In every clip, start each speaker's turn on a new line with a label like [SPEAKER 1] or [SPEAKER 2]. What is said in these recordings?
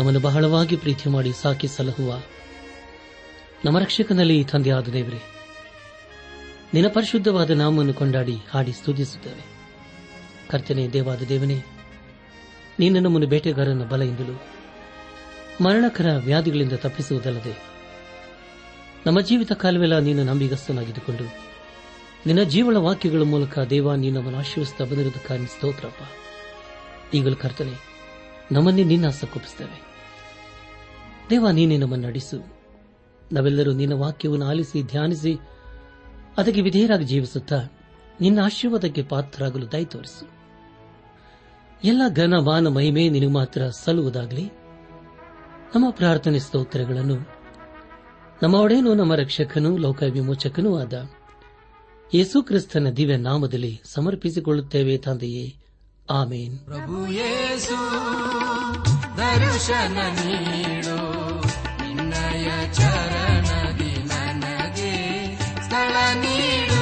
[SPEAKER 1] ನಮ್ಮನ್ನು ಬಹಳವಾಗಿ ಪ್ರೀತಿ ಮಾಡಿ ಸಾಕಿ ಸಲಹುವ. ನಮ್ಮ ರಕ್ಷಕನಲ್ಲಿ ತಂದೆಯಾದ ದೇವರೇ, ನಿನ್ನ ಪರಿಶುದ್ಧವಾದ ನಾಮವನ್ನು ಕೊಂಡಾಡಿ ಹಾಡಿ ಸ್ತುತಿಸುತ್ತೇವೆ. ಕರ್ತನೆ ದೇವಾದ ದೇವನೇ, ನೀನು ನಮ್ಮನ್ನು ಬೇಟೆಗಾರನ ಬಲೆಯಿಂದಲೂ ಮರಣಕರ ವ್ಯಾಧಿಗಳಿಂದ ತಪ್ಪಿಸುವುದಲ್ಲದೆ, ನಮ್ಮ ಜೀವಿತ ಕಾಲವೆಲ್ಲ ನೀನು ನಂಬಿಗಸ್ತನಾಗಿದ್ದುಕೊಂಡು, ನಿನ್ನ ಜೀವಳ ವಾಕ್ಯಗಳ ಮೂಲಕ ದೇವ ನೀನು ನಮ್ಮನ್ನು ಆಶೀರ್ವಿಸುತ್ತಾ ಬಂದಿರುವುದಕ್ಕಾಗಿ ಸ್ತೋತ್ರಪ್ಪ. ಈಗಲೂ ಕರ್ತನೆ, ನಮ್ಮನ್ನೇ ನಿನ್ನ ಹಸ್ತಕ್ಕೊಪ್ಪಿಸ್ತೇವೆ ದೇವ, ನೀನೆ ನಮ್ಮನ್ನು ನಡೆಸು. ನಾವೆಲ್ಲರೂ ನಿನ್ನ ವಾಕ್ಯವನ್ನು ಆಲಿಸಿ, ಧ್ಯಾನಿಸಿ, ಅದಕ್ಕೆ ವಿಧೇಯರಾಗಿ ಜೀವಿಸುತ್ತಾ ನಿನ್ನ ಆಶೀರ್ವಾದಕ್ಕೆ ಪಾತ್ರರಾಗಲು ದಯ ತೋರಿಸು. ಎಲ್ಲ ಘನ ಮಾನ ಮಹಿಮೆ ನಿನಗೆ ಮಾತ್ರ ಸಲ್ಲುವುದಾಗಲಿ. ನಮ್ಮ ಪ್ರಾರ್ಥನೆ ಸ್ತೋತ್ರಗಳನ್ನು ನಮ್ಮ ಒಡೆಯನು, ನಮ್ಮ ರಕ್ಷಕನೂ, ಲೋಕ ವಿಮೋಚಕನೂ ಆದ ಯೇಸು ಕ್ರಿಸ್ತನ ದಿವ್ಯ ನಾಮದಲ್ಲಿ ಸಮರ್ಪಿಸಿಕೊಳ್ಳುತ್ತೇವೆ ತಂದೆಯೇ. ಆಮೇನ್.
[SPEAKER 2] ಪ್ರಭು ದರ್ಶನ ಚರಣದಿ ನನಗೆ ಸ್ಥಳ ನೀಡು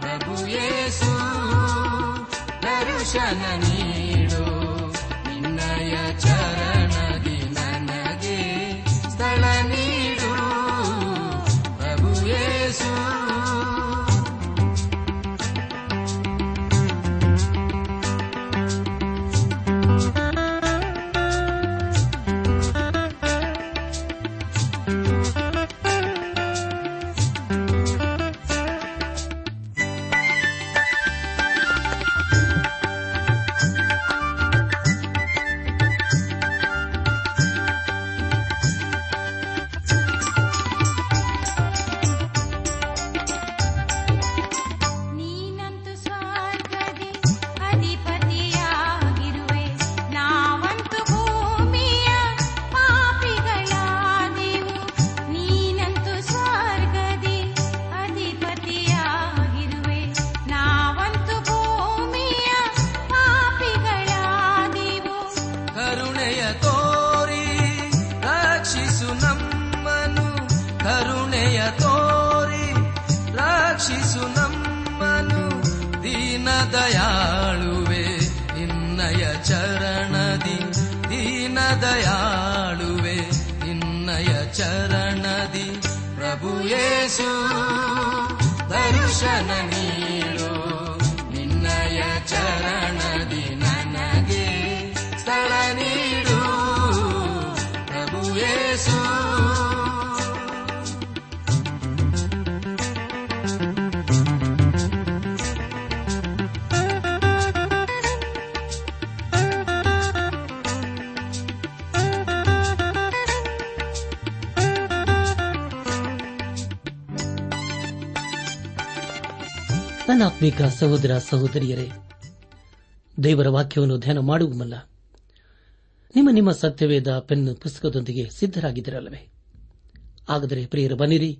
[SPEAKER 2] ಪ್ರಭು ಯೇಸು ದರ್ಶನ ದರ್ಶನ
[SPEAKER 1] ನನ್ನ ಆತ್ಮಿಕ ಸಹೋದರ ಸಹೋದರಿಯರೇ, ದೇವರ ವಾಕ್ಯವನ್ನು ಧ್ಯಾನ ಮಾಡುವ ಮುನ್ನ ನಿಮ್ಮ ನಿಮ್ಮ ಸತ್ಯವೇದ ಪೆನ್ ಪುಸ್ತಕದೊಂದಿಗೆ ಸಿದ್ದರಾಗಿದ್ದಿರಲ್ಲವೇ ಹಾಗಾದರೆ ಪ್ರಿಯರು ಬನ್ನಿರಿ.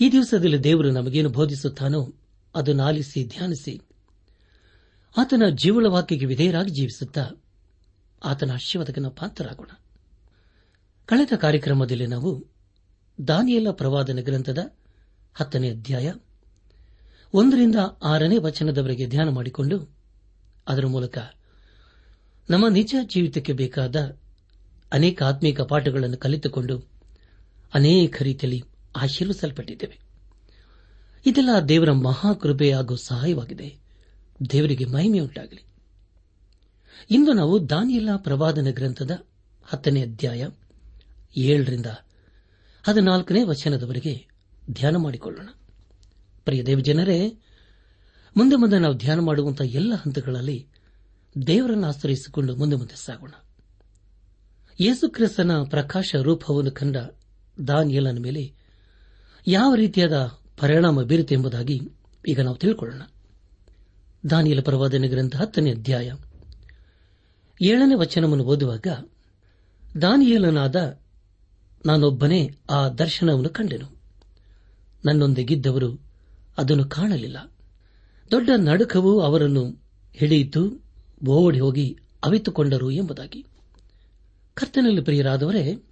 [SPEAKER 1] ಈ ದಿವಸದಲ್ಲಿ ದೇವರು ನಮಗೇನು ಬೋಧಿಸುತ್ತಾನೋ ಅದನ್ನು ಆಲಿಸಿ ಧ್ಯಾನಿಸಿ. ಆತನ ಜೀವಳ ವಾಕ್ಯಕ್ಕೆ ವಿಧೇಯರಾಗಿ ಜೀವಿಸುತ್ತಾ ಆತನ ಆಶೀರ್ವಾದಕನ ಪಾತ್ರರಾಗೋಣ. ಕಳೆದ ಕಾರ್ಯಕ್ರಮದಲ್ಲಿ ನಾವು ದಾನಿಯಲ ಪ್ರವಾದನ ಗ್ರಂಥದ ಹತ್ತನೇ ಅಧ್ಯಾಯ ಒಂದರಿಂದ ಆರನೇ ವಚನದವರೆಗೆ ಧ್ಯಾನ ಮಾಡಿಕೊಂಡು ಅದರ ಮೂಲಕ ನಮ್ಮ ನಿಜ ಜೀವಿತಕ್ಕೆ ಬೇಕಾದ ಅನೇಕ ಆತ್ಮೀಕ ಪಾಠಗಳನ್ನು ಕಲಿತುಕೊಂಡು ಅನೇಕ ರೀತಿಯಲ್ಲಿ ಆಶೀರ್ವಿಸಲ್ಪಟ್ಟಿದ್ದೇವೆ. ಇದೆಲ್ಲ ದೇವರ ಮಹಾಕೃಪೆ ಹಾಗೂ ಸಹಾಯವಾಗಿದೆ. ದೇವರಿಗೆ ಮಹಿಮೆಯುಂಟಾಗಲಿ ಇಂದು ನಾವು ದಾನಿಯಲ್ಲ ಪ್ರವಾದನ ಗ್ರಂಥದ ಹತ್ತನೇ ಅಧ್ಯಾಯ ಏಳರಿಂದ ಹದಿನಾಲ್ಕನೇ ವಚನದವರೆಗೆ ಧ್ಯಾನ ಮಾಡಿಕೊಳ್ಳೋಣ. ಪ್ರಿಯ ದೇವಜನರೇ ಮುಂದೆ ಮುಂದೆ ನಾವು ಧ್ಯಾನ ಮಾಡುವಂತಹ ಎಲ್ಲ ಹಂತಗಳಲ್ಲಿ ದೇವರನ್ನು ಆಶ್ರಯಿಸಿಕೊಂಡು ಮುಂದೆ ಮುಂದೆ ಸಾಗೋಣ. ಯೇಸುಕ್ರಿಸ್ತನ ಪ್ರಕಾಶ ರೂಪವನ್ನು ಕಂಡ ದಾನಿಯಲನ ಮೇಲೆ ಯಾವ ರೀತಿಯಾದ ಪರಿಣಾಮ ಬೀರಿತು ಎಂಬುದಾಗಿ ಈಗ ನಾವು ತಿಳ್ಕೊಳ್ಳೋಣ. ದಾನಿಯಲ ಪರವಾದನೆ ಗ್ರಂಥ ಹತ್ತನೇ ಅಧ್ಯಾಯ ಏಳನೇ ವಚನವನ್ನು ಓದುವಾಗ ದಾನಿಯೇಲನಾದ ನಾನೊಬ್ಬನೇ ಆ ದರ್ಶನವನ್ನು ಕಂಡೆನು. ನನ್ನೊಂದಿಗಿದ್ದವರು ಅದನ್ನು ಕಾಣಲಿಲ್ಲ. ದೊಡ್ಡ ನಡುಕವು ಅವರನ್ನು ಹಿಡಿಯಿತು, ಓಡಿ ಹೋಗಿ ಅವಿತುಕೊಂಡರು ಎಂಬುದಾಗಿ. ಕರ್ತನಲ್ಲಿ ಪ್ರಿಯರಾದವರೇ,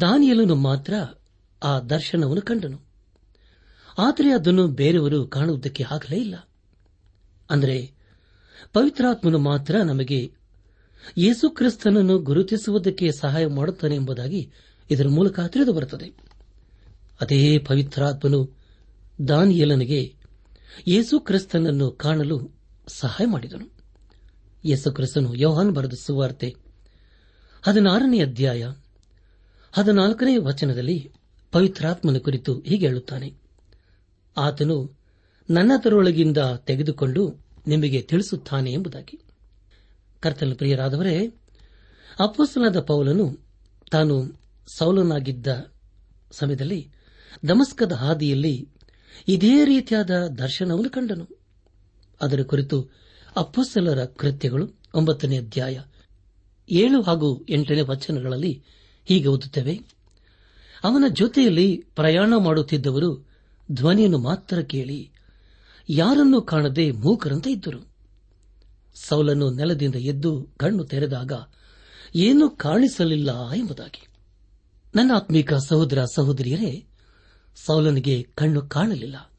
[SPEAKER 1] ದಾನಿಯಲನು ಮಾತ್ರ ಆ ದರ್ಶನವನ್ನು ಕಂಡನು. ಆದರೆ ಅದನ್ನು ಬೇರೆಯವರು ಕಾಣುವುದಕ್ಕೆ ಆಗಲೇ ಇಲ್ಲ. ಅಂದರೆ, ಪವಿತ್ರಾತ್ಮನು ಮಾತ್ರ ನಮಗೆ ಯೇಸುಕ್ರಿಸ್ತನನ್ನು ಗುರುತಿಸುವುದಕ್ಕೆ ಸಹಾಯ ಮಾಡುತ್ತಾನೆ ಎಂಬುದಾಗಿ ಇದರ ಮೂಲಕ ತಿಳಿದು ಬರುತ್ತದೆ. ಅದೇ ಪವಿತ್ರಾತ್ಮನು ದಾನಿಯಲನಿಗೆ ಯೇಸುಕ್ರಿಸ್ತನನ್ನು ಕಾಣಲು ಸಹಾಯ ಮಾಡಿದನು. ಯೇಸುಕ್ರಿಸ್ತನು ಯೋಹಾನ್ ಬರೆದ ಸುವಾರ್ತೆ ಹದಿನಾರನೇ ಅಧ್ಯಾಯ ಹದಿನಾಲ್ಕನೇ ವಚನದಲ್ಲಿ ಪವಿತ್ರಾತ್ಮನ ಕುರಿತು ಹೀಗೆ ಹೇಳುತ್ತಾನೆ. ಆತನು ನನ್ನ ತರೊಳಗಿಂದ ತೆಗೆದುಕೊಂಡು ನಿಮಗೆ ತಿಳಿಸುತ್ತಾನೆ ಎಂಬುದಾಗಿ. ಕರ್ತನ ಪ್ರಿಯರಾದವರೇ ಅಪ್ಪಸ್ತನಾದ ಪೌಲನು ತಾನು ಸೌಲನಾಗಿದ್ದ ಸಮಯದಲ್ಲಿ ದಮಸ್ಕದ ಹಾದಿಯಲ್ಲಿ ಇದೇ ರೀತಿಯಾದ ದರ್ಶನವನ್ನು ಕಂಡನು. ಅದರ ಕುರಿತು ಅಪ್ಪಸ್ಸಲರ ಕೃತ್ಯಗಳು ಒಂಬತ್ತನೇ ಅಧ್ಯಾಯ ಏಳು ಹಾಗೂ ಎಂಟನೇ ವಚನಗಳಲ್ಲಿ ಹೀಗೆ ಓದುತ್ತವೆ. ಅವನ ಜೊತೆಯಲ್ಲಿ ಪ್ರಯಾಣ ಮಾಡುತ್ತಿದ್ದವರು ಧ್ವನಿಯನ್ನು ಮಾತ್ರ ಕೇಳಿ, ಯಾರನ್ನೂ ಕಾಣದೆ ಮೂಕರಂತೆ ಇದ್ದರು. ಸೌಲನ್ನು ನೆಲದಿಂದ ಎದ್ದು ಕಣ್ಣು ತೆರೆದಾಗ, ಏನೂ ಕಾಣಿಸಲಿಲ್ಲ ಎಂಬುದಾಗಿ, ನನ್ನ ಆತ್ಮೀಕ ಸಹೋದರ ಸಹೋದರಿಯರೇ ಸೌಲನಿಗೆ ಕಣ್ಣು ಕಾಣಲಿಲ್ಲ.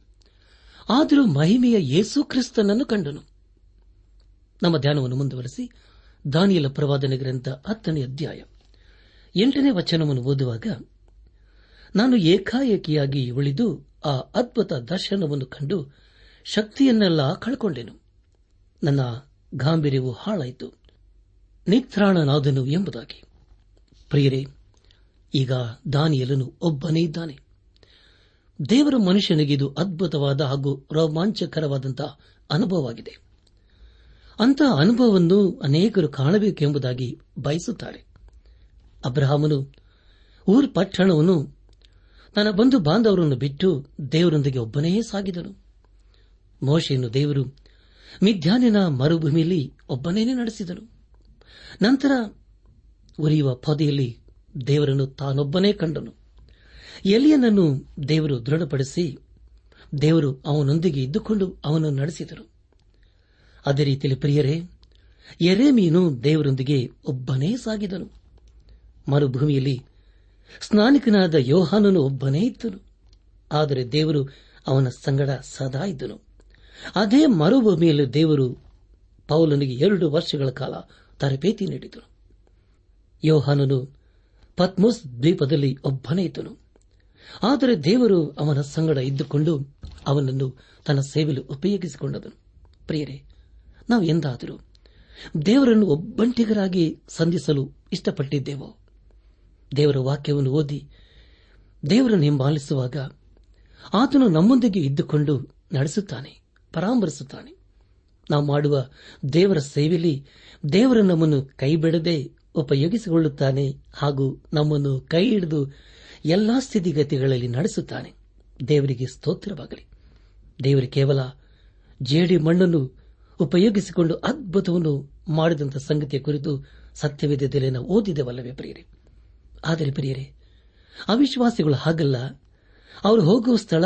[SPEAKER 1] ಆದರೂ ಮಹಿಮೆಯ ಯೇಸು ಕ್ರಿಸ್ತನನ್ನು ಕಂಡನು. ನಮ್ಮ ಧ್ಯಾನವನ್ನು ಮುಂದುವರೆಸಿ ದಾನಿಯಲ ಪ್ರವಾದನೆ ಗ್ರಂಥ ಹತ್ತನೇ ಅಧ್ಯಾಯ ಎಂಟನೇ ವಚನವನ್ನು ಓದುವಾಗ, ನಾನು ಏಕಾಏಕಿಯಾಗಿ ಉಳಿದು ಆ ಅದ್ಭುತ ದರ್ಶನವನ್ನು ಕಂಡು ಶಕ್ತಿಯನ್ನೆಲ್ಲ ಕಳ್ಕೊಂಡೆನು. ನನ್ನ ಗಾಂಭೀರ್ಯವು ಹಾಳಾಯಿತು. ನಿತ್ರಾಣನಾದನು ಎಂಬುದಾಗಿ. ಪ್ರಿಯರೇ, ಈಗ ದಾನಿಯಲನು ಒಬ್ಬನೇ ಇದ್ದಾನೆ. ದೇವರ ಮನುಷ್ಯನಿಗೆ ಇದು ಅದ್ಭುತವಾದ ಹಾಗೂ ರೋಮಾಂಚಕರವಾದಂತಹ ಅನುಭವವಾಗಿದೆ. ಅಂತಹ ಅನುಭವವನ್ನು ಅನೇಕರು ಕಾಣಬೇಕೆಂಬುದಾಗಿ ಬಯಸುತ್ತಾರೆ. ಅಬ್ರಹಾಮನು ಊರ್ ಪಟ್ಟಣವನ್ನು ತನ್ನ ಬಂಧು ಬಾಂಧವರನ್ನು ಬಿಟ್ಟು ದೇವರೊಂದಿಗೆ ಒಬ್ಬನೇ ಸಾಗಿದನು. ಮೋಶೆಯನ್ನು ದೇವರು ಮಿಥ್ಯಾನಿನ ಮರುಭೂಮಿಯಲ್ಲಿ ಒಬ್ಬನೇನೆ ನಡೆಸಿದನು. ನಂತರ ಉರಿಯುವ ಪೊದೆಯಲ್ಲಿ ದೇವರನ್ನು ತಾನೊಬ್ಬನೇ ಕಂಡನು. ಎಲಿಯನನ್ನು ದೇವರು ದೃಢಪಡಿಸಿ ದೇವರು ಅವನೊಂದಿಗೆ ಇದ್ದುಕೊಂಡು ಅವನನ್ನು ನಡೆಸಿದರು. ಅದೇ ರೀತಿಯಲ್ಲಿ ಪ್ರಿಯರೇ ಎರೇಮೀನು ದೇವರೊಂದಿಗೆ ಒಬ್ಬನೇ ಸಾಗಿದನು. ಮರುಭೂಮಿಯಲ್ಲಿ ಸ್ನಾನಿಕನಾದ ಯೋಹಾನನು ಒಬ್ಬನೇ ಇದ್ದನು. ಆದರೆ ದೇವರು ಅವನ ಸಂಗಡ ಸದಾ ಇದ್ದನು. ಅದೇ ಮರುಭೂಮಿಯಲ್ಲಿ ದೇವರು ಪೌಲನಿಗೆ ಎರಡು ವರ್ಷಗಳ ಕಾಲ ತರಬೇತಿ ನೀಡಿದನು ಯೋಹಾನನು ಪತ್ಮೋಸ್ ದ್ವೀಪದಲ್ಲಿ ಒಬ್ಬನೇ ಇದ್ದನು. ಆದರೆ ದೇವರು ಅವನ ಸಂಗಡ ಇದ್ದುಕೊಂಡು ಅವನನ್ನು ತನ್ನ ಸೇವೆಲು ಉಪಯೋಗಿಸಿಕೊಂಡನು. ಪ್ರಿಯರೇ, ನಾವು ಎಂದಾದರೂ ದೇವರನ್ನು ಒಬ್ಬಂಟಿಗರಾಗಿ ಸಂಧಿಸಲು ಇಷ್ಟಪಟ್ಟಿದ್ದೇವೋ? ದೇವರ ವಾಕ್ಯವನ್ನು ಓದಿ ದೇವರನ್ನು ಹಿಂಬಾಲಿಸುವಾಗ ಆತನು ನಮ್ಮೊಂದಿಗೆ ಇದ್ದುಕೊಂಡು ನಡೆಸುತ್ತಾನೆ, ಪರಾಮರಿಸುತ್ತಾನೆ. ನಾವು ಮಾಡುವ ದೇವರ ಸೇವೆಯಲ್ಲಿ ದೇವರ ನಮ್ಮನ್ನು ಕೈಬಿಡದೆ ಉಪಯೋಗಿಸಿಕೊಳ್ಳುತ್ತಾನೆ ಹಾಗೂ ನಮ್ಮನ್ನು ಕೈ ಹಿಡಿದು ಎಲ್ಲಾ ಸ್ಥಿತಿಗತಿಗಳಲ್ಲಿ ನಡೆಸುತ್ತಾನೆ. ದೇವರಿಗೆ ಸ್ತೋತ್ರವಾಗಲಿ. ದೇವರು ಕೇವಲ ಜೇಡಿ ಮಣ್ಣನ್ನು ಉಪಯೋಗಿಸಿಕೊಂಡು ಅದ್ಭುತವನ್ನು ಮಾಡಿದಂಥ ಸಂಗತಿಯ ಕುರಿತು ಸತ್ಯವೇದದಲ್ಲಿ ನಾವು ಓದಿದೆವಲ್ಲವೇ ಪ್ರಿಯರೇ? ಆದರೆ ಪ್ರಿಯರೇ, ಅವಿಶ್ವಾಸಿಗಳು ಹಾಗಲ್ಲ. ಅವರು ಹೋಗುವ ಸ್ಥಳ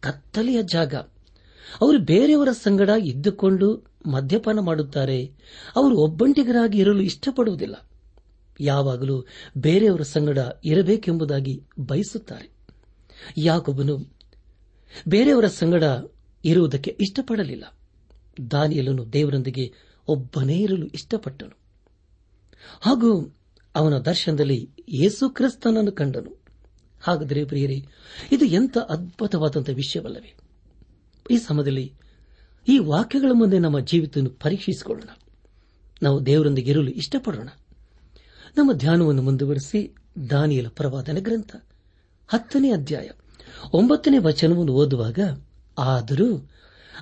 [SPEAKER 1] ಕತ್ತಲೆಯ ಜಾಗ. ಅವರು ಬೇರೆಯವರ ಸಂಗಡ ಇದ್ದುಕೊಂಡು ಮದ್ಯಪಾನ ಮಾಡುತ್ತಾರೆ. ಅವರು ಒಬ್ಬಂಟಿಗರಾಗಿ ಇರಲು ಇಷ್ಟಪಡುವುದಿಲ್ಲ. ಯಾವಾಗಲೂ ಬೇರೆಯವರ ಸಂಗಡ ಇರಬೇಕೆಂಬುದಾಗಿ ಬಯಸುತ್ತಾರೆ. ಯಾಕೊಬ್ಬನು ಬೇರೆಯವರ ಸಂಗಡ ಇರುವುದಕ್ಕೆ ಇಷ್ಟಪಡಲಿಲ್ಲ. ದಾನಿಯಲನು ದೇವರೊಂದಿಗೆ ಒಬ್ಬನೇ ಇರಲು ಇಷ್ಟಪಟ್ಟನು. ಹಾಗೂ ಅವನ ದರ್ಶನದಲ್ಲಿ ಯೇಸು ಕ್ರಿಸ್ತನನ್ನು ಕಂಡನು. ಹಾಗಾದರೆ ಪ್ರಿಯರೇ, ಇದು ಎಂಥ ಅದ್ಭುತವಾದಂಥ ವಿಷಯವಲ್ಲವೇ? ಈ ಸಮಯದಲ್ಲಿ ಈ ವಾಕ್ಯಗಳ ಮುಂದೆ ನಮ್ಮ ಜೀವಿತವನ್ನು ಪರೀಕ್ಷಿಸಿಕೊಳ್ಳೋಣ. ನಾವು ದೇವರೊಂದಿಗೆ ಇರಲು ಇಷ್ಟಪಡೋಣ. ನಮ್ಮ ಧ್ಯಾನವನ್ನು ಮುಂದುವರೆಸಿ ದಾನಿಯಲ ಪ್ರವಾದನ ಗ್ರಂಥ. ಹತ್ತನೇ ಅಧ್ಯಾಯ. ಒಂಬತ್ತನೇ ವಚನವನ್ನು ಓದುವಾಗ ಆದರೂ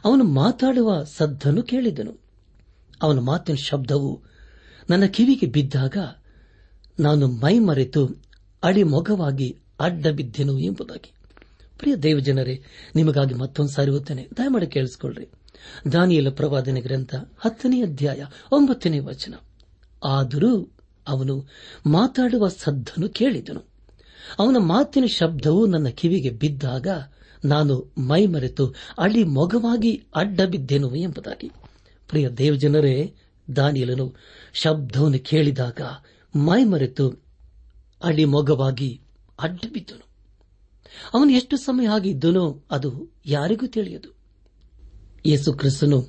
[SPEAKER 1] ಅವನು ಮಾತಾಡುವ ಸದ್ದನ್ನು ಕೇಳಿದನು. ಅವನ ಮಾತಿನ ಶಬ್ದವು ನನ್ನ ಕಿವಿಗೆ ಬಿದ್ದಾಗ ನಾನು ಮೈ ಮರೆತು ಅಡಿಮೊಗವಾಗಿ ಅಡ್ಡ ಬಿದ್ದೆನು ಎಂಬುದಾಗಿ. ಪ್ರಿಯ ದೇವಜನರೇ, ನಿಮಗಾಗಿ ಮತ್ತೊಂದು ಸಾರಿ ಓದ್ತೇನೆ. ದಯಮಾಡಿ ಕೇಳಿಸಿಕೊಳ್ಳ್ರಿ. ದಾನಿಯಲ ಪ್ರವಾದನೆ ಗ್ರಂಥ ಹತ್ತನೇ ಅಧ್ಯಾಯ ಒಂಬತ್ತನೇ ವಚನ. ಆದರೂ ಅವನು ಮಾತಾಡುವ ಸದ್ದನ್ನು ಕೇಳಿದನು. ಅವನ ಮಾತಿನ ಶಬ್ದವು ನನ್ನ ಕಿವಿಗೆ ಬಿದ್ದಾಗ ನಾನು ಮೈಮರೆತು ಅಳಿ ಮೊಗವಾಗಿ ಅಡ್ಡ ಬಿದ್ದೆನು ಎಂಬುದಾಗಿ. ಪ್ರಿಯ ದೇವಜನರೇ, ದಾನಿಯಲನು ಶಬ್ದವನ್ನು ಕೇಳಿದಾಗ ಮೈಮರೆತು ಅಳಿ ಮೊಗವಾಗಿ ಅಡ್ಡ ಬಿದ್ದನು ಅವನು ಎಷ್ಟು ಸಮಯ ಆಗಿದ್ದನೋ ಅದು ಯಾರಿಗೂ ತಿಳಿಯದು. ಯೇಸು ಕ್ರಿಸ್ತನು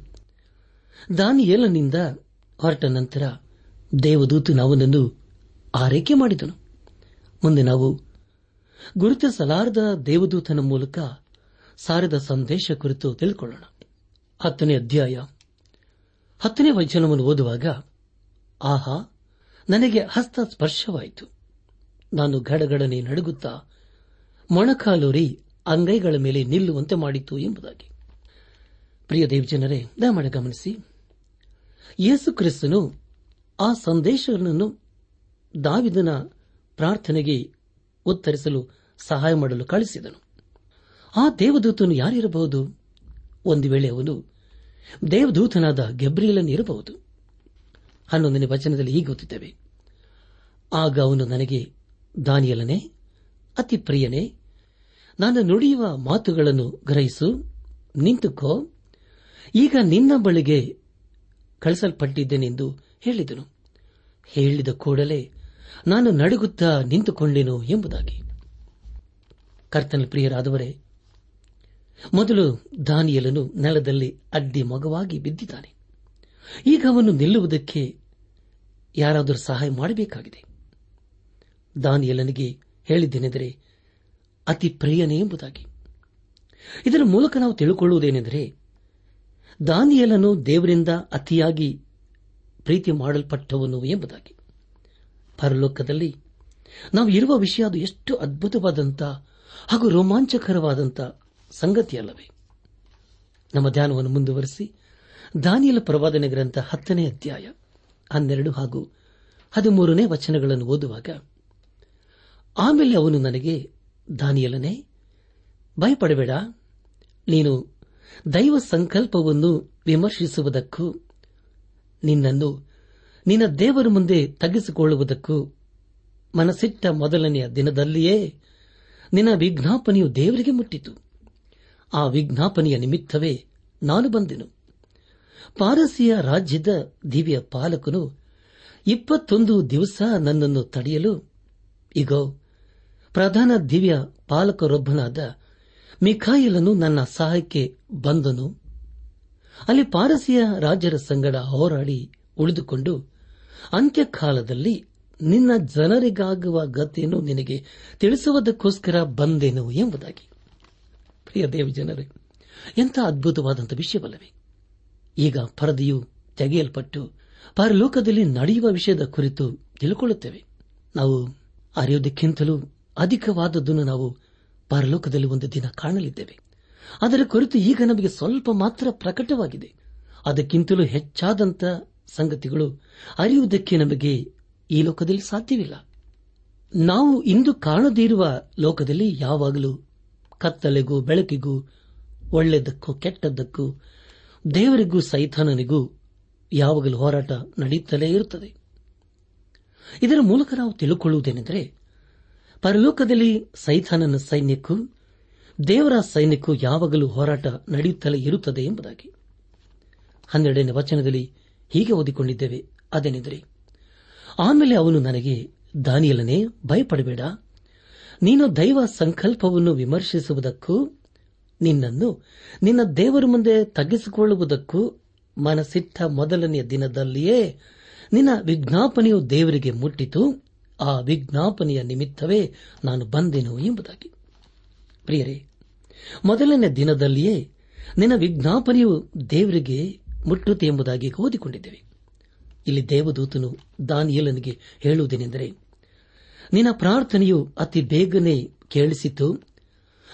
[SPEAKER 1] ದಾನಿಯೇಲನಿಂದ ಹೊರಟ ನಂತರ ದೇವದೂತನು ಅವನನ್ನು ಆರೈಕೆ ಮಾಡಿದನು. ಮುಂದೆ ನಾವು ಗುರುತಿಸಲಾರದ ದೇವದೂತನ ಮೂಲಕ ಸಾರದ ಸಂದೇಶ ಕುರಿತು ತಿಳ್ಕೊಳ್ಳೋಣ. ಹತ್ತನೇ ಅಧ್ಯಾಯ. ಹತ್ತನೇ ವಚನವನ್ನು ಓದುವಾಗ, ಆಹಾ, ನನಗೆ ಹಸ್ತ ಸ್ಪರ್ಶವಾಯಿತು. ನಾನು ಗಡಗಡನೆ ನಡುಗುತ್ತಾ ಮೊಣಕಾಲೂರಿ ಅಂಗೈಗಳ ಮೇಲೆ ನಿಲ್ಲುವಂತೆ ಮಾಡಿತು ಎಂಬುದಾಗಿ. ಪ್ರಿಯ ದೇವಜನರೇ, ದಯಮಾಡಿ ಗಮನಿಸಿ. ಯೇಸು ಕ್ರಿಸ್ತನು ಆ ಸಂದೇಶಗಳನ್ನು ದಾವಿದನ ಪ್ರಾರ್ಥನೆಗೆ ಉತ್ತರಿಸಲು ಸಹಾಯ ಮಾಡಲು ಕಳಿಸಿದನು. ಆ ದೇವದೂತನು ಯಾರಿರಬಹುದು? ಒಂದು ವೇಳೆ ಅವನು ದೇವದೂತನಾದ ಗೆಬ್ರಿಯಲನ್ ಇರಬಹುದು. ಹನ್ನೊಂದನೇ ವಚನದಲ್ಲಿ ಹೀಗೆ ಗೊತ್ತಿದ್ದೇವೆ ಆಗ ಅವನು ನನಗೆ, ದಾನಿಯಲನೇ, ಅತಿ ಪ್ರಿಯನೇ, ನಾನು ನುಡಿಯುವ ಮಾತುಗಳನ್ನು ಗ್ರಹಿಸು, ನಿಂತುಕೋ, ಈಗ ನಿನ್ನ ಬಳಿಗೆ ಕಳಿಸಲ್ಪಟ್ಟಿದ್ದೇನೆಂದು ಹೇಳಿದನು. ಹೇಳಿದ ಕೂಡಲೇ ನಾನು ನಡುಗುತ್ತಾ ನಿಂತುಕೊಂಡೆನು ಎಂಬುದಾಗಿ. ಕರ್ತನ ಪ್ರಿಯರಾದವರೇ, ಮೊದಲು ದಾನಿಯಲನು ನೆಲದಲ್ಲಿ ಅಡ್ಡಿ ಮಗವಾಗಿ ಬಿದ್ದಿದ್ದಾನೆ. ಈಗ ಅವನು ನಿಲ್ಲುವುದಕ್ಕೆ ಯಾರಾದರೂ ಸಹಾಯ ಮಾಡಬೇಕಾಗಿದೆ. ದಾನಿಯಲನಿಗೆ ಹೇಳಿದ್ದೇನೆಂದರೆ, ಅತಿ ಪ್ರಿಯನೇ ಎಂಬುದಾಗಿ. ಇದರ ಮೂಲಕ ನಾವು ತಿಳುಕೊಳ್ಳುವುದೇನೆಂದರೆ, ದಾನಿಯಲನು ದೇವರಿಂದ ಅತಿಯಾಗಿ ಪ್ರೀತಿ ಮಾಡಲ್ಪಟ್ಟವನು ಎಂಬುದಾಗಿ. ಪರಲೋಕದಲ್ಲಿ ನಾವು ಇರುವ ವಿಷಯ ಅದು ಎಷ್ಟು ಅದ್ಭುತವಾದಂಥ ಹಾಗೂ ರೋಮಾಂಚಕರವಾದಂಥ ಸಂಗತಿಯಲ್ಲವೇ. ನಮ್ಮ ಧ್ಯಾನವನ್ನು ಮುಂದುವರೆಸಿ ದಾನಿಯಲ ಪ್ರವಾದನೆ ಗ್ರಂಥ ಹತ್ತನೇ ಅಧ್ಯಾಯ ಹನ್ನೆರಡು ಹಾಗೂ ಹದಿಮೂರನೇ ವಚನಗಳನ್ನು ಓದುವಾಗ, ಆಮೇಲೆ ಅವನು ನನಗೆ, ದಾನಿಯಲನೇ, ಭಯಪಡಬೇಡ. ನೀನು ದೈವ ಸಂಕಲ್ಪವನ್ನು ವಿಮರ್ಶಿಸುವುದಕ್ಕೂ ನಿನ್ನನ್ನು ನಿನ್ನ ದೇವರ ಮುಂದೆ ತಗ್ಗಿಸಿಕೊಳ್ಳುವುದಕ್ಕೂ ಮನಸ್ಸಿಟ್ಟ ಮೊದಲನೆಯ ದಿನದಲ್ಲಿಯೇ ನಿನ್ನ ವಿಜ್ಞಾಪನೆಯು ದೇವರಿಗೆ ಮುಟ್ಟಿತು. ಆ ವಿಜ್ಞಾಪನೆಯ ನಿಮಿತ್ತವೇ ನಾನು ಬಂದೆನು. ಪಾರಸಿಯ ರಾಜ್ಯದ ದಿವ್ಯ ಪಾಲಕನು ಇಪ್ಪತ್ತೊಂದು ದಿವಸ ನನ್ನನ್ನು ತಡೆಯಲು, ಇಗೋ, ಪ್ರಧಾನ ದಿವ್ಯ ಪಾಲಕರೊಬ್ಬನಾದ ಮಿಖಾಯಿಲನು ನನ್ನ ಸಹಾಯಕ್ಕೆ ಬಂದನು. ಅಲ್ಲಿ ಪಾರಸಿಯ ರಾಜರ ಸಂಗಡ ಹೋರಾಡಿ ಉಳಿದುಕೊಂಡು ಅಂತ್ಯಕಾಲದಲ್ಲಿ ನಿನ್ನ ಜನರಿಗಾಗುವ ಗತಿಯನ್ನು ನಿನಗೆ ತಿಳಿಸುವುದಕ್ಕೋಸ್ಕರ ಬಂದೆನು ಎಂಬುದಾಗಿ. ಪ್ರಿಯ ದೇವ ಜನರೇ, ಎಂಥ ಅದ್ಭುತವಾದಂಥ ವಿಷಯವಲ್ಲವೇ? ಈಗ ಪರದೆಯು ತೆಗೆಯಲ್ಪಟ್ಟು ಪರಲೋಕದಲ್ಲಿ ನಡೆಯುವ ವಿಷಯದ ಕುರಿತು ತಿಳ್ಕೊಳ್ಳುತ್ತೇವೆ. ನಾವು ಅರಿಯೋದಕ್ಕಿಂತಲೂ ಅಧಿಕವಾದದ್ದನ್ನು ನಾವು ಪರಲೋಕದಲ್ಲಿ ಒಂದು ದಿನ ಕಾಣಲಿದ್ದೇವೆ. ಅದರ ಕುರಿತು ಈಗ ನಮಗೆ ಸ್ವಲ್ಪ ಮಾತ್ರ ಪ್ರಕಟವಾಗಿದೆ. ಅದಕ್ಕಿಂತಲೂ ಹೆಚ್ಚಾದಂತಹ ಸಂಗತಿಗಳು ಅರಿಯುವುದಕ್ಕೆ ನಮಗೆ ಈ ಲೋಕದಲ್ಲಿ ಸಾಧ್ಯವಿಲ್ಲ. ನಾವು ಇಂದು ಕಾಣದಿರುವ ಲೋಕದಲ್ಲಿ ಯಾವಾಗಲೂ ಕತ್ತಲೆಗೂ, ಬೆಳಕಿಗೂ, ಒಳ್ಳೆಯದಕ್ಕೂ, ಕೆಟ್ಟದ್ದಕ್ಕೂ, ದೇವರಿಗೂ ಸೈತಾನನಿಗೂ ಯಾವಾಗಲೂ ಹೋರಾಟ ನಡೆಯುತ್ತಲೇ ಇರುತ್ತದೆ. ಇದರ ಮೂಲಕ ನಾವು ತಿಳುಕೊಳ್ಳುವುದೇನೆಂದರೆ, ಪರಲೋಕದಲ್ಲಿ ಸೈತಾನನ ಸೈನ್ಯಕ್ಕೂ ದೇವರ ಸೈನ್ಯಕ್ಕೂ ಯಾವಾಗಲೂ ಹೋರಾಟ ನಡೆಯುತ್ತಲೇ ಇರುತ್ತದೆ ಎಂಬುದಾಗಿ. ಹನ್ನೆರಡನೇ ವಚನದಲ್ಲಿ ಹೀಗೆ ಓದಿಕೊಂಡಿದ್ದೇವೆ, ಅದೇನೆಂದರೆ, ಆಮೇಲೆ ಅವನು ನನಗೆ, ದಾನಿಯಲನೆ, ಭಯಪಡಬೇಡ. ನೀನು ದೈವ ಸಂಕಲ್ಪವನ್ನು ವಿಮರ್ಶಿಸುವುದಕ್ಕೂ, ನಿನ್ನನ್ನು ನಿನ್ನ ದೇವರ ಮುಂದೆ ತಗ್ಗಿಸಿಕೊಳ್ಳುವುದಕ್ಕೂ ಮನಸ್ಸಿಟ್ಟ ಮೊದಲನೆಯ ದಿನದಲ್ಲಿಯೇ ನಿನ್ನ ವಿಜ್ಞಾಪನೆಯು ದೇವರಿಗೆ ಮುಟ್ಟಿತು. ಆ ವಿಜ್ಞಾಪನೆಯ ನಿಮಿತ್ತವೇ ನಾನು ಬಂದೆನು ಎಂಬುದಾಗಿ. ಪ್ರಿಯರೇ ಮೊದಲನೇ ದಿನದಲ್ಲಿಯೇ ನಿನ್ನ ವಿಜ್ಞಾಪನೆಯು ದೇವರಿಗೆ ಮುಟ್ಟುತ್ತೆ ಎಂಬುದಾಗಿ ಓದಿಕೊಂಡಿದ್ದೇವೆ. ಇಲ್ಲಿ ದೇವದೂತನು ದಾನಿಯಲನಿಗೆ ಹೇಳುವುದೇನೆಂದರೆ, ನಿನ್ನ ಪ್ರಾರ್ಥನೆಯು ಅತಿ ಬೇಗನೆ ಕೇಳಿಸಿತು.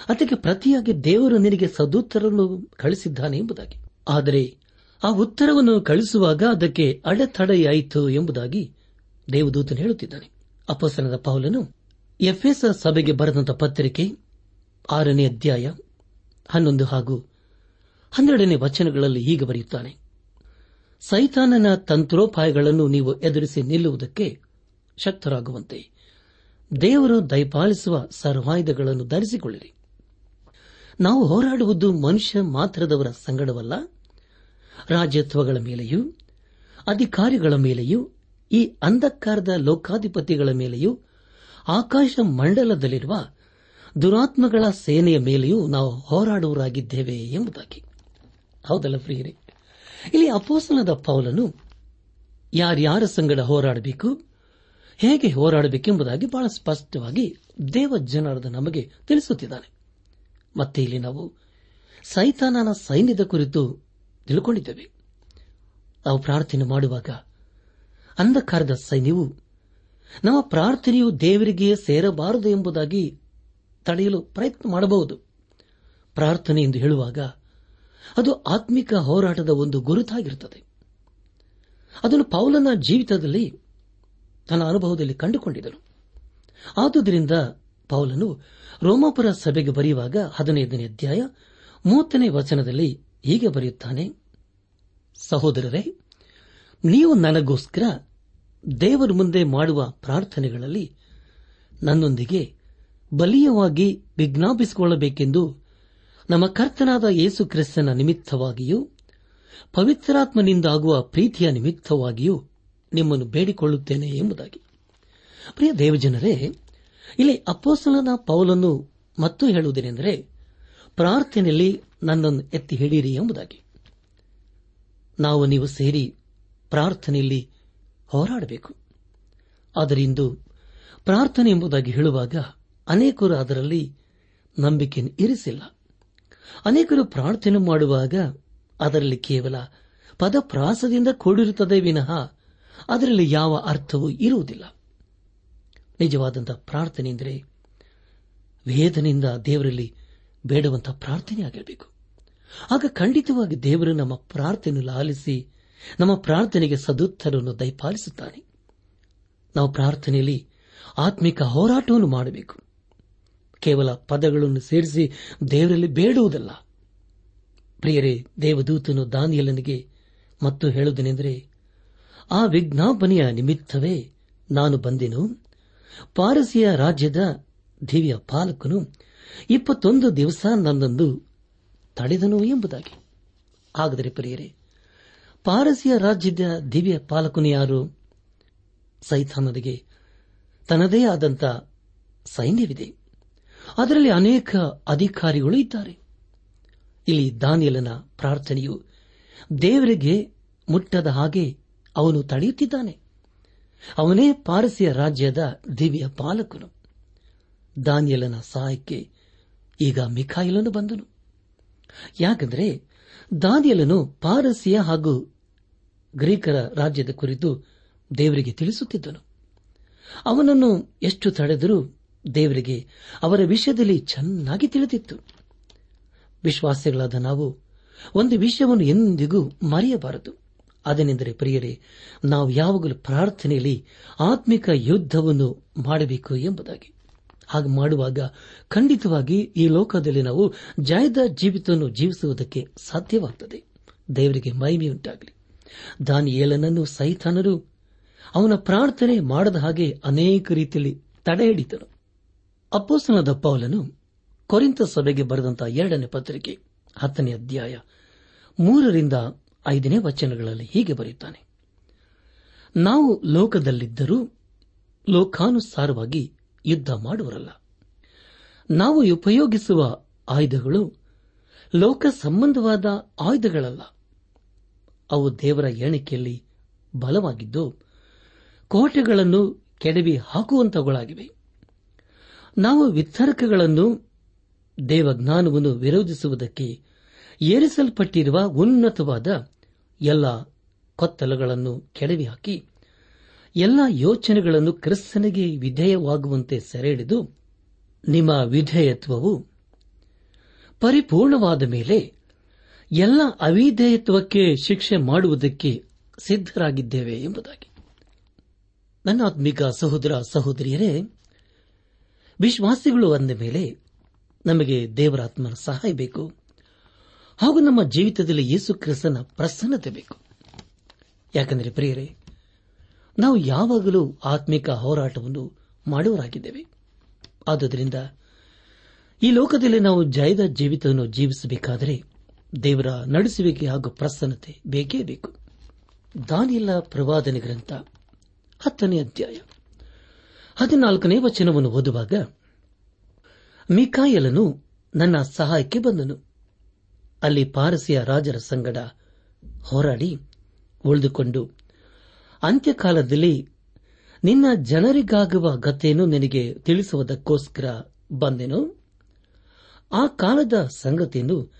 [SPEAKER 1] ಅದಕ್ಕೆ ಪ್ರತಿಯಾಗಿ ದೇವರು ನಿನಗೆ ಸದುತ್ತರವನ್ನು ಕಳಿಸಿದ್ದಾನೆ ಎಂಬುದಾಗಿ. ಆದರೆ ಆ ಉತ್ತರವನ್ನು ಕಳಿಸುವಾಗ ಅದಕ್ಕೆ ಅಡೆತಡೆಯಾಯಿತು ಎಂಬುದಾಗಿ ದೇವದೂತನು ಹೇಳುತ್ತಿದ್ದಾನೆ. ಅಪಸನದ ಪೌಲನು ಎಫ್ಎಸ್ ಸಭೆಗೆ ಬರೆದಂತ ಪತ್ರಿಕೆ ಆರನೇ ಅಧ್ಯಾಯ ಹನ್ನೊಂದು ಹಾಗೂ ಹನ್ನೆರಡನೇ ವಚನಗಳಲ್ಲಿ ಹೀಗೆ ಬರೆಯುತ್ತಾನೆ. ಸೈತಾನನ ತಂತ್ರೋಪಾಯಗಳನ್ನು ನೀವು ಎದುರಿಸಿ ನಿಲ್ಲುವುದಕ್ಕೆ ಶಕ್ತರಾಗುವಂತೆ. ದೇವರು ದಯಪಾಲಿಸುವ ಸರ್ವಾಯುಧಗಳನ್ನು ಧರಿಸಿಕೊಳ್ಳಿರಿ. ನಾವು ಹೋರಾಡುವುದು ಮನುಷ್ಯ ಮಾತ್ರದವರ ಸಂಗಡವಲ್ಲ. ರಾಜ್ಯತ್ವಗಳ ಮೇಲೆಯೂ, ಅಧಿಕಾರಿಗಳ ಮೇಲೆಯೂ, ಈ ಅಂಧಕಾರದ ಲೋಕಾಧಿಪತಿಗಳ ಮೇಲೆಯೂ, ಆಕಾಶ ಮಂಡಲದಲ್ಲಿರುವ ದುರಾತ್ಮಗಳ ಸೇನೆಯ ಮೇಲೆಯೂ ನಾವು ಹೋರಾಡುವರಾಗಿದ್ದೇವೆ ಎಂಬುದಾಗಿ. ಹೌದಲ್ಲ ಪ್ರಿಯರೇ? ಇಲ್ಲಿ ಅಪೋಸನದ ಪೌಲನು ಯಾರ್ಯಾರ ಸಂಗಡ ಹೋರಾಡಬೇಕು, ಹೇಗೆ ಹೋರಾಡಬೇಕೆಂಬುದಾಗಿ ಬಹಳ ಸ್ಪಷ್ಟವಾಗಿ ದೇವ ಜನರದ ನಮಗೆ ತಿಳಿಸುತ್ತಿದ್ದಾನೆ. ಮತ್ತೆ ಇಲ್ಲಿ ನಾವು ಸೈತಾನನ ಸೈನ್ಯದ ಕುರಿತು ತಿಳ್ಕೊಂಡಿದ್ದೇವೆ. ನಾವು ಪ್ರಾರ್ಥನೆ ಮಾಡುವಾಗ ಅಂಧಕಾರದ ಸೈನ್ಯವು ನಮ್ಮ ಪ್ರಾರ್ಥನೆಯು ದೇವರಿಗೆ ಸೇರಬಾರದು ಎಂಬುದಾಗಿ ತಡೆಯಲು ಪ್ರಯತ್ನ ಮಾಡಬಹುದು. ಪ್ರಾರ್ಥನೆ ಎಂದು ಹೇಳುವಾಗ ಅದು ಆತ್ಮಿಕ ಹೋರಾಟದ ಒಂದು ಗುರುತಾಗಿರುತ್ತದೆ. ಅದನ್ನು ಪೌಲನ ಜೀವಿತದಲ್ಲಿ ತನ್ನ ಅನುಭವದಲ್ಲಿ ಕಂಡುಕೊಂಡಿದ್ದರು ಆದುದರಿಂದ ಪೌಲನು ರೋಮಾಪುರ ಸಭೆಗೆ ಬರೆಯುವಾಗ ಹದಿನೈದನೇ ಅಧ್ಯಾಯ ಮೂವತ್ತನೇ ವಚನದಲ್ಲಿ ಹೀಗೆ ಬರೆಯುತ್ತಾನೆ, ಸಹೋದರರೇ, ನೀವು ನನಗೋಸ್ಕರ ದೇವರ ಮುಂದೆ ಮಾಡುವ ಪ್ರಾರ್ಥನೆಗಳಲ್ಲಿ ನನ್ನೊಂದಿಗೆ ಬಲೀಯವಾಗಿ ವಿಜ್ಞಾಪಿಸಿಕೊಳ್ಳಬೇಕೆಂದು ನಮ್ಮ ಕರ್ತನಾದ ಯೇಸು ಕ್ರಿಸ್ತನ ನಿಮಿತ್ತವಾಗಿಯೂ, ಪವಿತ್ರಾತ್ಮನಿಂದಾಗುವ ಪ್ರೀತಿಯ ನಿಮಿತ್ತವಾಗಿಯೂ ನಿಮ್ಮನ್ನು ಬೇಡಿಕೊಳ್ಳುತ್ತೇನೆ ಎಂಬುದಾಗಿ. ಪ್ರಿಯ ದೇವಜನರೇ, ಇಲ್ಲಿ ಅಪ್ಪೋಸಲನ ಪೌಲನ್ನು ಮತ್ತೂ ಹೇಳುವುದೇನೆಂದರೆ, ಪ್ರಾರ್ಥನೆಯಲ್ಲಿ ನನ್ನನ್ನು ಎತ್ತಿ ಹಿಡಿಯಿರಿ ಎಂಬುದಾಗಿ. ನಾವು ನೀವು ಸೇರಿ ಪ್ರಾರ್ಥನೆಯಲ್ಲಿ ಹೋರಾಡಬೇಕು. ಆದರೆ ಇಂದು ಪ್ರಾರ್ಥನೆ ಎಂಬುದಾಗಿ ಹೇಳುವಾಗ ಅನೇಕರು ಅದರಲ್ಲಿ ನಂಬಿಕೆ ಇರಿಸಿಲ್ಲ. ಅನೇಕರು ಪ್ರಾರ್ಥನೆ ಮಾಡುವಾಗ ಅದರಲ್ಲಿ ಕೇವಲ ಪದಪ್ರಾಸದಿಂದ ಕೂಡಿರುತ್ತದೆ ವಿನಃ ಅದರಲ್ಲಿ ಯಾವ ಅರ್ಥವೂ ಇರುವುದಿಲ್ಲ. ನಿಜವಾದಂತಹ ಪ್ರಾರ್ಥನೆ ಎಂದರೆ ವೇದನೆಯಿಂದ ದೇವರಲ್ಲಿ ಬೇಡುವಂತಹ ಪ್ರಾರ್ಥನೆಯಾಗಿರಬೇಕು. ಆಗ ಖಂಡಿತವಾಗಿ ದೇವರು ನಮ್ಮ ಪ್ರಾರ್ಥನೆ ಲಾಲಿಸಿ ನಮ್ಮ ಪ್ರಾರ್ಥನೆಗೆ ಸದುತ್ತರವನ್ನು ದಯಪಾಲಿಸುತ್ತಾನೆ. ನಾವು ಪ್ರಾರ್ಥನೆಯಲ್ಲಿ ಆತ್ಮಿಕ ಹೋರಾಟವನ್ನು ಮಾಡಬೇಕು. ಕೇವಲ ಪದಗಳನ್ನು ಸೇರಿಸಿ ದೇವರಲ್ಲಿ ಬೇಡುವುದಲ್ಲ. ಪ್ರಿಯರೇ, ದೇವದೂತನು ದಾನಿಯಲನಿಗೆ ಮತ್ತು ಹೇಳುವುದನೆಂದರೆ, ಆ ವಿಜ್ಞಾಪನೆಯ ನಿಮಿತ್ತವೇ ನಾನು ಬಂದೆನು. ಪಾರಸಿಯ ರಾಜ್ಯದ ದಿವ್ಯ ಪಾಲಕನು ಇಪ್ಪತ್ತೊಂದು ದಿವಸ ನನ್ನನ್ನು ತಡೆದನು ಎಂಬುದಾಗಿ. ಆಗದರೆ ಪ್ರಿಯರೇ, ಪಾರಸಿಯ ರಾಜ್ಯದ ದಿವ್ಯ ಪಾಲಕನು ಯಾರು? ಸೈತಾನನಿಗೆ ತನ್ನದೇ ಆದಂತ ಸೈನ್ಯವಿದೆ. ಅದರಲ್ಲಿ ಅನೇಕ ಅಧಿಕಾರಿಗಳು ಇದ್ದಾರೆ. ಇಲ್ಲಿ ದಾನಿಯಲನ ಪ್ರಾರ್ಥನೆಯು ದೇವರಿಗೆ ಮುಟ್ಟದ ಹಾಗೆ ಅವನು ತಡೆಯುತ್ತಿದ್ದಾನೆ. ಅವನೇ ಪಾರಸಿಯ ರಾಜ್ಯದ ದಿವ್ಯ ಪಾಲಕನು. ದಾನಿಯಲನ ಸಹಾಯಕ್ಕೆ ಈಗ ಮಿಖಾಯಿಲನು ಬಂದನು. ಯಾಕೆಂದರೆ ದಾನಿಯಲನು ಪಾರಸಿಯ ಹಾಗೂ ಗ್ರೀಕರ ರಾಜ್ಯದ ಕುರಿತು ದೇವರಿಗೆ ತಿಳಿಸುತ್ತಿದ್ದನು. ಅವನನ್ನು ಎಷ್ಟು ತಡೆದರೂ ದೇವರಿಗೆ ಅವರ ವಿಷಯದಲ್ಲಿ ಚೆನ್ನಾಗಿ ತಿಳಿದಿತ್ತು. ವಿಶ್ವಾಸಿಗಳಾದ ನಾವು ಒಂದು ವಿಷಯವನ್ನು ಎಂದಿಗೂ ಮರೆಯಬಾರದು. ಅದನೆಂದರೆ ಪ್ರಿಯರೇ, ನಾವು ಯಾವಾಗಲೂ ಪ್ರಾರ್ಥನೆಯಲ್ಲಿ ಆತ್ಮಿಕ ಯುದ್ಧವನ್ನು ಮಾಡಬೇಕು ಎಂಬುದಾಗಿ. ಹಾಗೆ ಮಾಡುವಾಗ ಖಂಡಿತವಾಗಿ ಈ ಲೋಕದಲ್ಲಿ ನಾವು ಜಯದ ಜೀವಿತವನ್ನು ಜೀವಿಸುವುದಕ್ಕೆ ಸಾಧ್ಯವಾಗುತ್ತದೆ ದೇವರಿಗೆ ಮಹಿಮೆಯುಂಟಾಗಲಿ. ದಾನಿಯೇಲನನ್ನು ಸೈತಾನರು ಅವನ ಪ್ರಾರ್ಥನೆ ಮಾಡದ ಹಾಗೆ ಅನೇಕ ರೀತಿಯಲ್ಲಿ ತಡೆ ಹಿಡಿತನು ಅಪ್ಪೋಸ್ತನದ ಪೌಲನು ಕೊರಿಂತ ಸಭೆಗೆ ಬರೆದಂತಹ ಎರಡನೇ ಪತ್ರಿಕೆ, ಹತ್ತನೇ ಅಧ್ಯಾಯ, ಮೂರರಿಂದ ಐದನೇ ವಚನಗಳಲ್ಲಿ ಹೀಗೆ ಬರೆಯುತ್ತಾನೆ. ನಾವು ಲೋಕದಲ್ಲಿದ್ದರೂ ಲೋಕಾನುಸಾರವಾಗಿ ಯುದ್ಧ ಮಾಡುವರಲ್ಲ. ನಾವು ಉಪಯೋಗಿಸುವ ಆಯುಧಗಳು ಲೋಕ ಸಂಬಂಧವಾದ ಆಯುಧಗಳಲ್ಲ. ಅವು ದೇವರ ಎಣಿಕೆಯಲ್ಲಿ ಬಲವಾಗಿದ್ದು, ಕೋಟೆಗಳನ್ನು ಕೆಡವಿ ಹಾಕುವಂತವುಗಳಾಗಿವೆ. ನಾವು ವಿತರ್ಕಗಳನ್ನು ದೇವಜ್ಞಾನವನ್ನು ವಿರೋಧಿಸುವುದಕ್ಕೆ ಏರಿಸಲ್ಪಟ್ಟಿರುವ ಉನ್ನತವಾದ ಎಲ್ಲ ಕೊತ್ತಲಗಳನ್ನು ಕೆಡವಿ ಹಾಕಿ ಎಲ್ಲ ಯೋಚನೆಗಳನ್ನು ಕ್ರಿಸ್ತನಿಗೆ ವಿಧೇಯವಾಗುವಂತೆ ಸೆರೆಹಿಡಿದು, ನಿಮ್ಮ ವಿಧೇಯತ್ವವು ಪರಿಪೂರ್ಣವಾದ ಮೇಲೆ ಎಲ್ಲ ಅವಿಧೇಯತ್ವಕ್ಕೆ ಶಿಕ್ಷೆ ಮಾಡುವುದಕ್ಕೆ ಸಿದ್ದರಾಗಿದ್ದೇವೆ ಎಂಬುದಾಗಿ. ನನ್ನ ಆತ್ಮಿಕ ಸಹೋದರ ಸಹೋದರಿಯರೇ ವಿಶ್ವಾಸಿಗಳು ಅಂದ ಮೇಲೆ ನಮಗೆ ದೇವರ ಆತ್ಮನ ಸಹಾಯ ಬೇಕು. ಹಾಗೂ ನಮ್ಮ ಜೀವಿತದಲ್ಲಿ ಯೇಸು ಕ್ರಿಸ್ತನ ಪ್ರಸನ್ನತೆ ಬೇಕು. ಯಾಕಂದರೆ ಪ್ರಿಯರೇ, ನಾವು ಯಾವಾಗಲೂ ಆತ್ಮಿಕ ಹೋರಾಟವನ್ನು ಮಾಡುವರಾಗಿದ್ದೇವೆ ಆದುದರಿಂದ ಈ ಲೋಕದಲ್ಲಿ ನಾವು ಜಯದ ಜೀವಿತವನ್ನು ಜೀವಿಸಬೇಕಾದರೆ ದೇವರ ನಡೆಸುವಿಕೆ ಹಾಗೂ ಪ್ರಸನ್ನತೆ ಬೇಕೇ ಬೇಕು. ದಾನಿಲ್ಲ ಪ್ರವಾದನೆ ಗ್ರಂಥ ಹತ್ತನೇ ಅಧ್ಯಾಯ. ಹದಿನಾಲ್ಕನೇ ವಚನವನ್ನು ಓದುವಾಗ ಮಿಕಾಯಲನು ನನ್ನ ಸಹಾಯಕ್ಕೆ ಬಂದನು. ಅಲ್ಲಿ ಪಾರಸಿಯ ರಾಜರ ಸಂಗಡ ಹೋರಾಡಿ ಉಳಿದುಕೊಂಡು, ಅಂತ್ಯಕಾಲದಲ್ಲಿ ನಿನ್ನ ಜನರಿಗಾಗುವ ಗತೆಯನ್ನು ನಿನಗೆ ತಿಳಿಸುವುದಕ್ಕೋಸ್ಕರ ಬಂದೆನು. ಆ ಕಾಲದ ಸಂಗತಿಯನ್ನು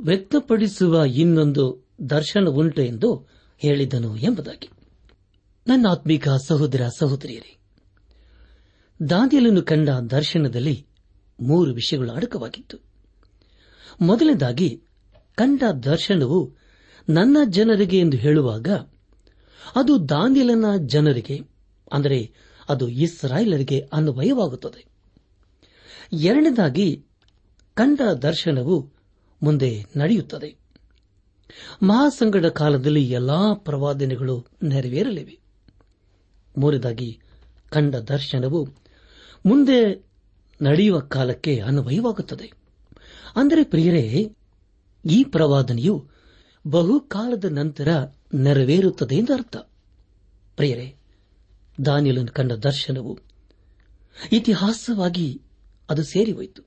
[SPEAKER 1] ವ್ಯಕ್ತಪಡಿಸುವ ಇನ್ನೊಂದು ದರ್ಶನ ಉಂಟು ಎಂದು ಹೇಳಿದನು ಎಂಬುದಾಗಿ. ನನ್ನ ಆತ್ಮಿಕ ಸಹೋದರ ಸಹೋದರಿಯರೇ ದಾನಿಯಲನ್ನು ಕಂಡ ದರ್ಶನದಲ್ಲಿ ಮೂರು ವಿಷಯಗಳು ಅಡಕವಾಗಿತ್ತು. ಮೊದಲನೇದಾಗಿ, ಕಂಡ ದರ್ಶನವು ನನ್ನ ಜನರಿಗೆ ಎಂದು ಹೇಳುವಾಗ, ಅದು ದಾನಿಯಲನ ಜನರಿಗೆ, ಅಂದರೆ ಅದು ಇಸ್ರಾಯೇಲರಿಗೆ ಅನ್ವಯವಾಗುತ್ತದೆ. ಎರಡನೇದಾಗಿ, ಕಂಡ ದರ್ಶನವು ಮುಂದೆ ನಡೆಯುತ್ತದೆ. ಮಹಾಸಂಗಡ ಕಾಲದಲ್ಲಿ ಎಲ್ಲಾ ಪ್ರವಾದನೆಗಳು ನೆರವೇರಲಿವೆ. ಮೂರನೇದಾಗಿ, ಕಂಡ ದರ್ಶನವು ಮುಂದೆ ನಡೆಯುವ ಕಾಲಕ್ಕೆ ಅನ್ವಯವಾಗುತ್ತದೆ. ಅಂದರೆ ಪ್ರಿಯರೇ, ಈ ಪ್ರವಾದನೆಯು ಬಹುಕಾಲದ ನಂತರ ನೆರವೇರುತ್ತದೆ ಎಂದು ಅರ್ಥ. ಪ್ರಿಯರೇ ದಾನಿಯಲನ್ನು ಕಂಡ ದರ್ಶನವು ಇತಿಹಾಸವಾಗಿ ಅದು ಸೇರಿಹೋಯಿತು.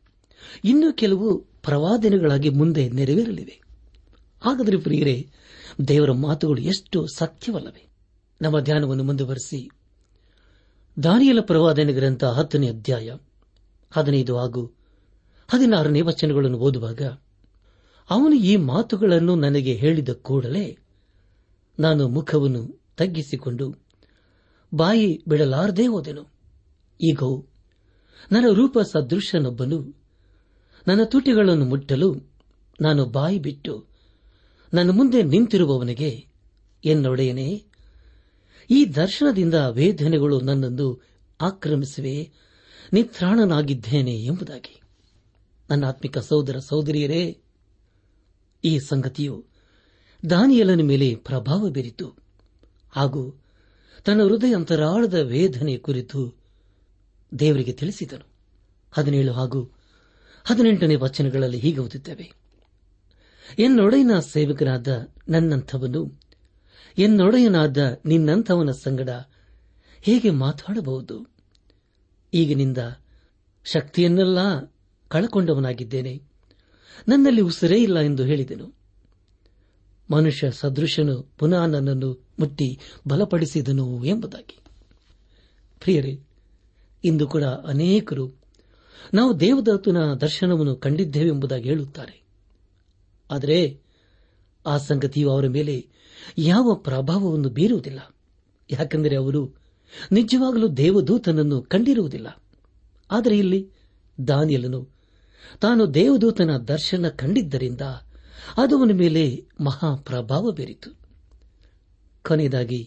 [SPEAKER 1] ಇನ್ನು ಕೆಲವು ಪ್ರವಾದನೆಗಳಾಗಿ ಮುಂದೆ ನೆರವೇರಲಿವೆ. ಹಾಗಾದರೆ ಪ್ರಿಯರೇ, ದೇವರ ಮಾತುಗಳು ಎಷ್ಟು ಸತ್ಯವಲ್ಲವೇ? ನಮ್ಮ ಧ್ಯಾನವನ್ನು ಮುಂದುವರೆಸಿ. ದಾನಿಯಲ ಪ್ರವಾದನೆ ಗ್ರಂಥ ಹತ್ತನೇ ಅಧ್ಯಾಯ ಹದಿನೈದು ಹಾಗೂ ಹದಿನಾರನೇ ವಚನಗಳನ್ನು ಓದುವಾಗ, ಅವನು ಈ ಮಾತುಗಳನ್ನು ನನಗೆ ಹೇಳಿದ ಕೂಡಲೇ ನಾನು ಮುಖವನ್ನು ತಗ್ಗಿಸಿಕೊಂಡು ಬಾಯಿ ಬಿಡಲಾರದೆ ಹೋದೆನು. ಈಗ, ನನ್ನ ರೂಪ ಸದೃಶನೊಬ್ಬನು. ನನ್ನ ತುಟಿಗಳನ್ನು ಮುಟ್ಟಲು ನಾನು ಬಾಯಿ ಬಿಟ್ಟು ನನ್ನ ಮುಂದೆ ನಿಂತಿರುವವನಿಗೆ ಎನ್ನೊಡೆಯನೇ ಈ ದರ್ಶನದಿಂದ ವೇದನೆಗಳು ನನ್ನನ್ನು ಆಕ್ರಮಿಸಿವೆ. ನಿತ್ರಾಣನಾಗಿದ್ದೇನೆ ಎಂಬುದಾಗಿ. ನನ್ನ ಆತ್ಮಿಕ ಸಹೋದರ ಸಹೋದರಿಯರೇ, ಈ ಸಂಗತಿಯು ದಾನಿಯಲನ ಮೇಲೆ ಪ್ರಭಾವ ಬೀರಿತು. ಹಾಗೂ ತನ್ನ ಹೃದಯ ಅಂತರಾಳದ ವೇದನೆ ಕುರಿತು ದೇವರಿಗೆ ತಿಳಿಸಿದನು. ಹದಿನೇಳು ಹಾಗೂ ಹದಿನೆಂಟನೇ ವಚನಗಳಲ್ಲಿ ಹೀಗೆ ಓದುತ್ತೇವೆ. ಎನ್ನೊಡೆಯನ ಸೇವಕನಾದ ನನ್ನಂಥವನು ಎನ್ನೊಡೆಯನಾದ ನಿನ್ನಂಥವನ ಸಂಗಡ ಹೇಗೆ ಮಾತಾಡಬಹುದು? ಈಗಿನಿಂದ ಶಕ್ತಿಯನ್ನೆಲ್ಲ ಕಳಕೊಂಡವನಾಗಿದ್ದೇನೆ. ನನ್ನಲ್ಲಿ ಉಸಿರೇ ಇಲ್ಲ ಎಂದು ಹೇಳಿದೆನು. ಮನುಷ್ಯ ಸದೃಶನು ಪುನಃ ನನ್ನನ್ನು ಮುಟ್ಟಿ ಬಲಪಡಿಸಿದನು ಎಂಬುದಾಗಿ. ಪ್ರಿಯರೇ, ಇಂದು ಕೂಡ ಅನೇಕರು ನಾವು ದೇವದತ್ತನ ದರ್ಶನವನ್ನು ಕಂಡಿದ್ದೇವೆಂಬುದಾಗಿ ಹೇಳುತ್ತಾರೆ. ಆದರೆ ಆ ಸಂಗತಿಯು ಅವರ ಮೇಲೆ ಯಾವ ಪ್ರಭಾವವನ್ನು ಬೀರುವುದಿಲ್ಲ. ಯಾಕೆಂದರೆ ಅವರು ನಿಜವಾಗಲೂ ದೇವದೂತನನ್ನು ಕಂಡಿರುವುದಿಲ್ಲ. ಆದರೆ ಇಲ್ಲಿ ದಾನಿಯಲನು ತಾನು ದೇವದೂತನ ದರ್ಶನ ಕಂಡಿದ್ದರಿಂದ ಅದು ಮೇಲೆ ಮೇಲೆ ಮಹಾಪ್ರಭಾವ ಬೀರಿತು. ಕೊನೆಯದಾಗಿ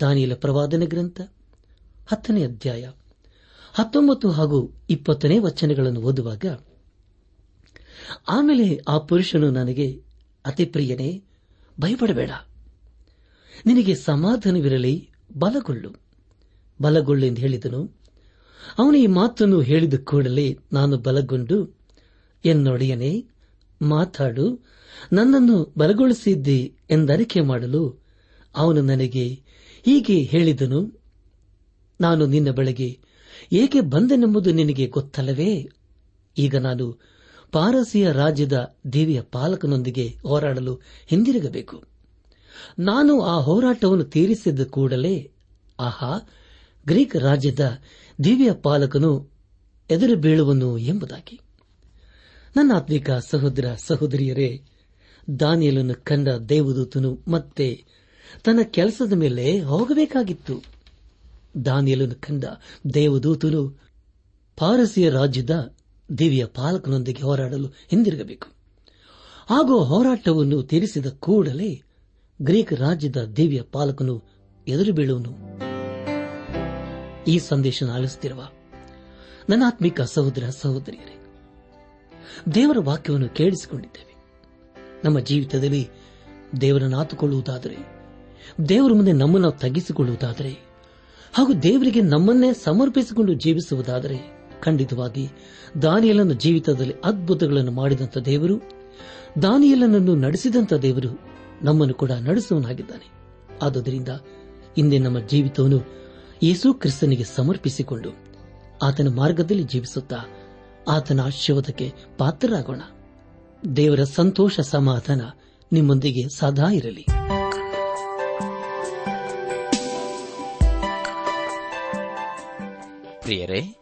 [SPEAKER 1] ದಾನಿಯಲ ಪ್ರವಾದನೆ ಗ್ರಂಥ ಹತ್ತನೇ ಅಧ್ಯಾಯ ಹತ್ತೊಂಬತ್ತು ಹಾಗೂ ಇಪ್ಪತ್ತನೇ ವಚನಗಳನ್ನು ಓದುವಾಗ, ಆಮೇಲೆ ಆ ಪುರುಷನು ನನಗೆ ಅತಿ ಪ್ರಿಯನೇ, ಭಯಪಡಬೇಡ. ನಿನಗೆ ಸಮಾಧಾನವಿರಲಿ, ಬಲಗೊಳ್ಳು. ಬಲಗೊಳ್ಳು ಎಂದು ಹೇಳಿದನು. ಅವನು ಈ ಮಾತನ್ನು ಹೇಳಿದ ಕೂಡಲೇ ನಾನು ಬಲಗೊಂಡು, ಎನ್ನೊಡೆಯನೇ, ಮಾತಾಡು, ನನ್ನನ್ನು ಬಲಗೊಳಿಸಿದ್ದಿ ಎಂದರಿಕೆ ಮಾಡಲು ಅವನು ನನಗೆ ಹೀಗೆ ಹೇಳಿದನು. ನಾನು ನಿನ್ನ ಬಳಿಗೆ ಏಕೆ ಬಂದೆನೆಂಬುದು ನಿನಗೆ ಗೊತ್ತಲ್ಲವೇ? ಈಗ ನಾನು ಪಾರಸಿಯ ರಾಜ್ಯದ ದೇವಿಯ ಪಾಲಕನೊಂದಿಗೆ ಹೋರಾಡಲು ಹಿಂದಿರುಗಬೇಕು. ನಾನು ಆ ಹೋರಾಟವನ್ನು ತೀರಿಸಿದ ಕೂಡಲೇ, ಆಹಾ, ಗ್ರೀಕ್ ರಾಜ್ಯದ ದಿವ್ಯ ಪಾಲಕನು ಎದುರು ಬೀಳುವನು ಎಂಬುದಾಗಿ. ನನ್ನ ಆತ್ಮಿಕ ಸಹೋದರ ಸಹೋದರಿಯರೇ, ದಾನಿಯಲನ್ನು ಕಂಡ ದೇವದೂತನು ಮತ್ತೆ ತನ್ನ ಕೆಲಸದ ಮೇಲೆ ಹೋಗಬೇಕಾಗಿತ್ತು. ದಾನಿಯಲನ್ನು ಕಂಡ ದೇವದೂತನು ಪಾರಸಿಯ ರಾಜ್ಯದ ದಿವ್ಯ ಪಾಲಕನೊಂದಿಗೆ ಹೋರಾಡಲು ಹಿಂದಿರುಗಬೇಕು. ಹಾಗೂ ಹೋರಾಟವನ್ನು ತೀರಿಸಿದ ಕೂಡಲೇ ಗ್ರೀಕ್ ರಾಜ್ಯದ ದೇವಿಯ ಪಾಲಕನು ಎದುರು ಬೀಳುವನು. ಈ ಸಂದೇಶ ಆಲಿಸುತ್ತಿರುವ ನನ್ನ ಆತ್ಮಿಕ ಸಹೋದರ ಸಹೋದರಿಯರೇ, ದೇವರ ವಾಕ್ಯವನ್ನು ಕೇಳಿಸಿಕೊಂಡಿದ್ದೇವೆ. ನಮ್ಮ ಜೀವಿತದಲ್ಲಿ ದೇವರನ್ನು ಆತುಕೊಳ್ಳುವುದಾದರೆ, ದೇವರ ಮುಂದೆ ನಮ್ಮನ್ನು ತಗ್ಗಿಸಿಕೊಳ್ಳುವುದಾದರೆ, ಹಾಗೂ ದೇವರಿಗೆ ನಮ್ಮನ್ನೇ ಸಮರ್ಪಿಸಿಕೊಂಡು ಜೀವಿಸುವುದಾದರೆ ಖಂಡಿತವಾಗಿ ದಾನಿಯಲನ್ನು ಜೀವಿತದಲ್ಲಿ ಅದ್ಭುತಗಳನ್ನು ಮಾಡಿದಂಥ ದೇವರು, ದಾನಿಯಲನನ್ನು ನಡೆಸಿದಂಥ ದೇವರು ನಮ್ಮನ್ನು ಕೂಡ ನಡೆಸುವನಾಗಿದ್ದಾನೆ ಆದುದರಿಂದ ಇಂದೇ ನಮ್ಮ ಜೀವಿತವನ್ನು ಯೇಸು ಕ್ರಿಸ್ತನಿಗೆ ಸಮರ್ಪಿಸಿಕೊಂಡು ಆತನ ಮಾರ್ಗದಲ್ಲಿ ಜೀವಿಸುತ್ತಾ ಆತನ ಆಶೀರ್ವಾದಕ್ಕೆ ಪಾತ್ರರಾಗೋಣ. ದೇವರ ಸಂತೋಷ ಸಮಾಧಾನ ನಿಮ್ಮೊಂದಿಗೆ ಸದಾ ಇರಲಿ.
[SPEAKER 3] ಪ್ರಿಯರೇ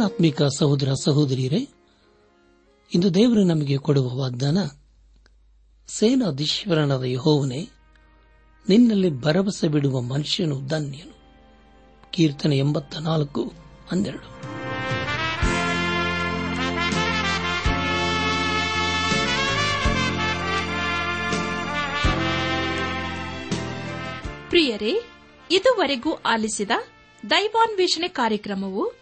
[SPEAKER 1] ಆತ್ಮಿಕ ಸಹೋದರ ಸಹೋದರಿಯರೇ, ಇಂದು ದೇವರು ನಮಗೆ ಕೊಡುವ ವಾಗ್ದಾನ, ಸೇನಾಧೀಶ್ವರನಾದ ಯಹೋವನೇ, ನಿನ್ನಲ್ಲಿ ಭರವಸೆ ಬಿಡುವ ಮನುಷ್ಯನು ಧನ್ಯನು. ಕೀರ್ತನೆ ಎಂಬತ್ತ ನಾಲ್ಕು ಹನ್ನೆರಡು.
[SPEAKER 4] ಪ್ರಿಯರೇ, ಇದುವರೆಗೂ ಆಲಿಸಿದ ದೈವಾನ್ವೇಷಣೆ ಕಾರ್ಯಕ್ರಮವು